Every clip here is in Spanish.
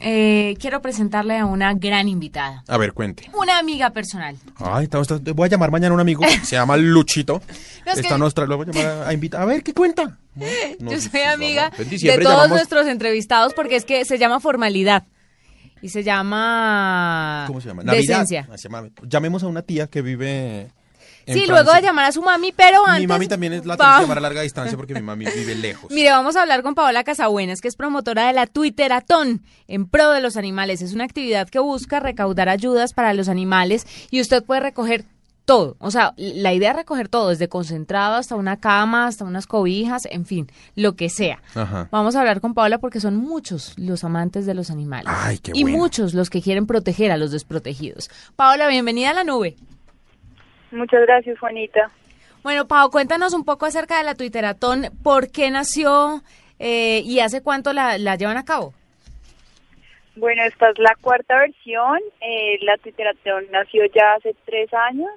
eh, quiero presentarle a una gran invitada. a ver, cuente. Una amiga personal. Ay, está- está- voy a llamar mañana a un amigo, se llama Luchito. No, es Está que- nuestra, lo voy a llamar a invitar. A ver, ¿qué cuenta? No, Yo soy amiga de todos llamamos- nuestros entrevistados porque es que se llama formalidad. Y se llama... ¿Cómo se llama? Decencia. Se llama- Llamemos a una tía que vive Sí, luego de llamar a su mami, pero antes... Mi mami también es la tengo que llamar a larga distancia porque mi mami vive lejos. Mire, vamos a hablar con Paola Casabuenas, que es promotora de la Twitteratón en pro de los animales. Es una actividad que busca recaudar ayudas para los animales y usted puede recoger todo. O sea, la idea es recoger todo, desde concentrado hasta una cama, hasta unas cobijas, en fin, lo que sea. Ajá. Vamos a hablar con Paola porque son muchos los amantes de los animales. Ay, qué y bueno. muchos los que quieren proteger a los desprotegidos. Paola, bienvenida a la nube. Muchas gracias, Juanita. Bueno, Pau, cuéntanos un poco acerca de la Twitteratón, por qué nació eh, y hace cuánto la, la llevan a cabo. Bueno, esta es la cuarta versión. Eh, la Twitteratón nació ya hace tres años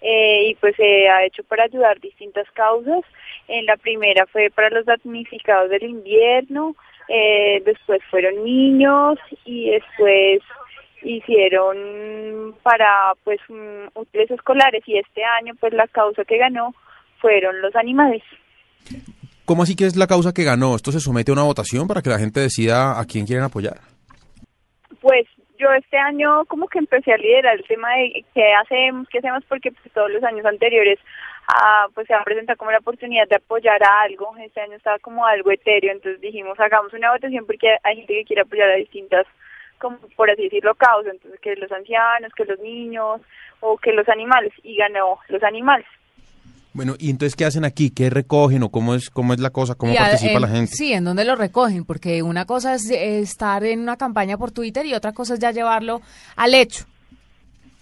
eh, y pues se ha hecho para ayudar distintas causas. En la primera fue para los damnificados del invierno, eh, después fueron niños y después hicieron para pues útiles escolares y este año pues la causa que ganó fueron los animales. ¿Cómo así que es la causa que ganó? ¿Esto se somete a una votación para que la gente decida a quién quieren apoyar? Pues yo este año como que empecé a liderar el tema de qué hacemos, qué hacemos, porque pues, todos los años anteriores ah, pues se ha presentado como la oportunidad de apoyar a algo. Este año estaba como algo etéreo, entonces dijimos hagamos una votación porque hay gente que quiere apoyar a distintas, como por así decirlo, causas, entonces que los ancianos, que los niños o que los animales, y ganó los animales. Bueno, ¿y entonces qué hacen aquí? ¿Qué recogen o cómo es cómo es la cosa? ¿Cómo a- participa en- la gente? Sí, en dónde lo recogen, porque una cosa es eh, estar en una campaña por Twitter y otra cosa es ya llevarlo al hecho.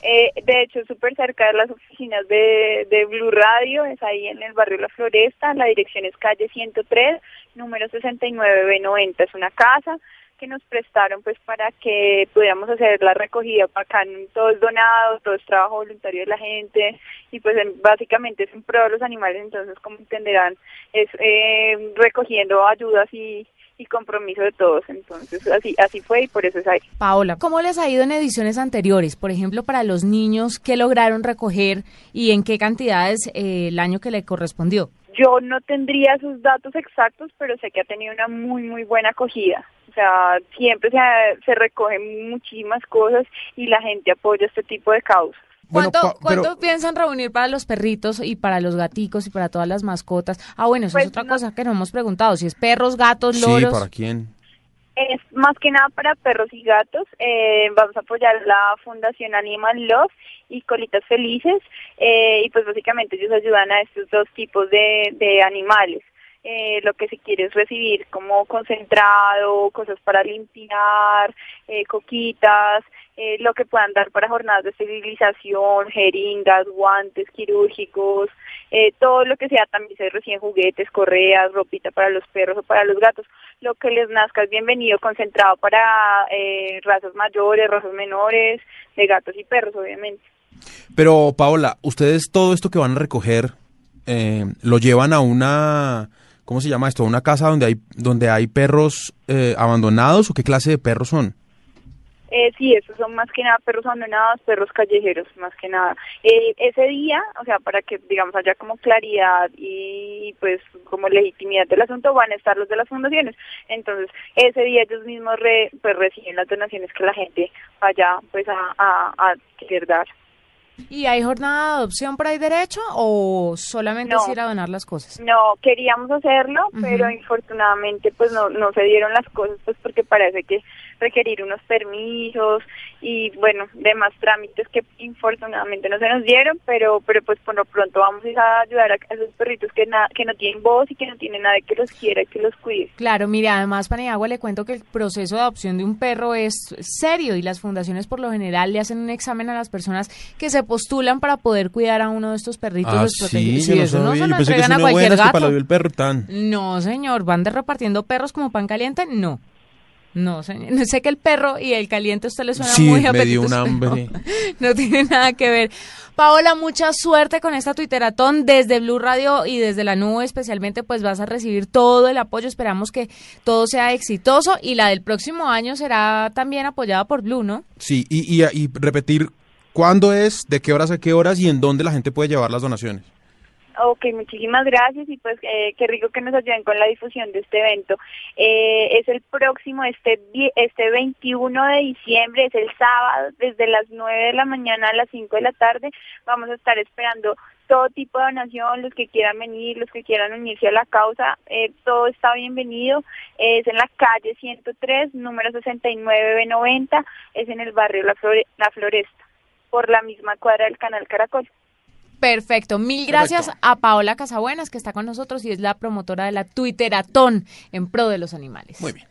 Eh, de hecho, súper cerca de las oficinas de, de Blue Radio, es ahí en el barrio La Floresta, la dirección es calle 103, número 69B90, es una casa que nos prestaron pues para que pudiéramos hacer la recogida acá, todo es donado, todo es trabajo voluntario de la gente y pues en- básicamente es un pro de los animales, entonces como entenderán es eh, recogiendo ayudas y, y compromiso de todos, entonces así así fue y por eso es ahí. Paola, ¿cómo les ha ido en ediciones anteriores? Por ejemplo, para los niños, ¿qué lograron recoger y en qué cantidades eh, el año que le correspondió? Yo no tendría esos datos exactos, pero sé que ha tenido una muy, muy buena acogida. O sea, siempre se, se recogen muchísimas cosas y la gente apoya este tipo de causas. Bueno, ¿Cuánto, pero- cuánto piensan reunir para los perritos y para los gaticos y para todas las mascotas? Ah, bueno, eso Pues es otra no- cosa que no hemos preguntado. Si es perros, gatos, Sí, loros. ¿para quién? Es más que nada para perros y gatos. Eh, vamos a apoyar la Fundación Animal Love y Colitas Felices. eh, y pues básicamente ellos ayudan a estos dos tipos de, de animales. Eh, lo que se quiere es recibir como concentrado, cosas para limpiar, coquitas, eh, lo que puedan dar para jornadas de esterilización, jeringas, guantes quirúrgicos, eh, todo lo que sea, también se reciben juguetes, correas, ropita para los perros o para los gatos, lo que les nazca es bienvenido, concentrado para eh, razas mayores, razas menores, de gatos y perros, obviamente. Pero, Paola, ¿ustedes todo esto que van a recoger eh, lo llevan a una, ¿cómo se llama esto? ¿A una casa donde hay, donde hay perros eh, abandonados o qué clase de perros son? Eh, sí, esos son más que nada perros abandonados, perros callejeros, más que nada. Eh, ese día, o sea, para que, digamos, haya como claridad y pues como legitimidad del asunto, van a estar los de las fundaciones. Entonces, ese día ellos mismos re- pues reciben las donaciones que la gente vaya pues a, a, a querer dar. ¿Y hay jornada de adopción por ahí derecho o solamente No. es ir a donar las cosas? No, queríamos hacerlo, pero infortunadamente pues no, no se dieron las cosas pues porque parece que requerir unos permisos y bueno, demás trámites que infortunadamente no se nos dieron, pero pero pues por lo pronto vamos a ayudar a esos perritos que na- que no tienen voz y que no tienen nadie que los quiera que los cuide. Claro, mire, además, Paniagua, le cuento que el proceso de adopción de un perro es serio y las fundaciones por lo general le hacen un examen a las personas que se postulan para poder cuidar a uno de estos perritos Ah, sí, eso no se lo entregan a cualquier buena, es que para gato. lo dio el perro tan... No, señor, van de repartiendo perros como pan caliente, no. No, señor. Sé que el perro y el caliente a usted le suena Sí, muy me dio apetitoso, un hambre. No tiene nada que ver. Paola, mucha suerte con esta Twitteratón desde Blue Radio y desde la nube especialmente, pues vas a recibir todo el apoyo. Esperamos que todo sea exitoso y la del próximo año será también apoyada por Blue, ¿no? Sí, y, y, y repetir cuándo es, de qué horas a qué horas y en dónde la gente puede llevar las donaciones. Ok, muchísimas gracias y pues eh, qué rico que nos ayuden con la difusión de este evento. Eh, es el próximo, este, este 21 de diciembre, es el sábado, desde las 9 de la mañana a las 5 de la tarde. Vamos a estar esperando todo tipo de donación, los que quieran venir, los que quieran unirse a la causa, eh, todo está bienvenido. Es en la calle 103, número 69B90, es en el barrio La, Flore- la Floresta, por la misma cuadra del canal Caracol. Perfecto. Mil gracias Perfecto. a Paola Casabuenas, que está con nosotros y es la promotora de la Twitteratón en pro de los animales. Muy bien.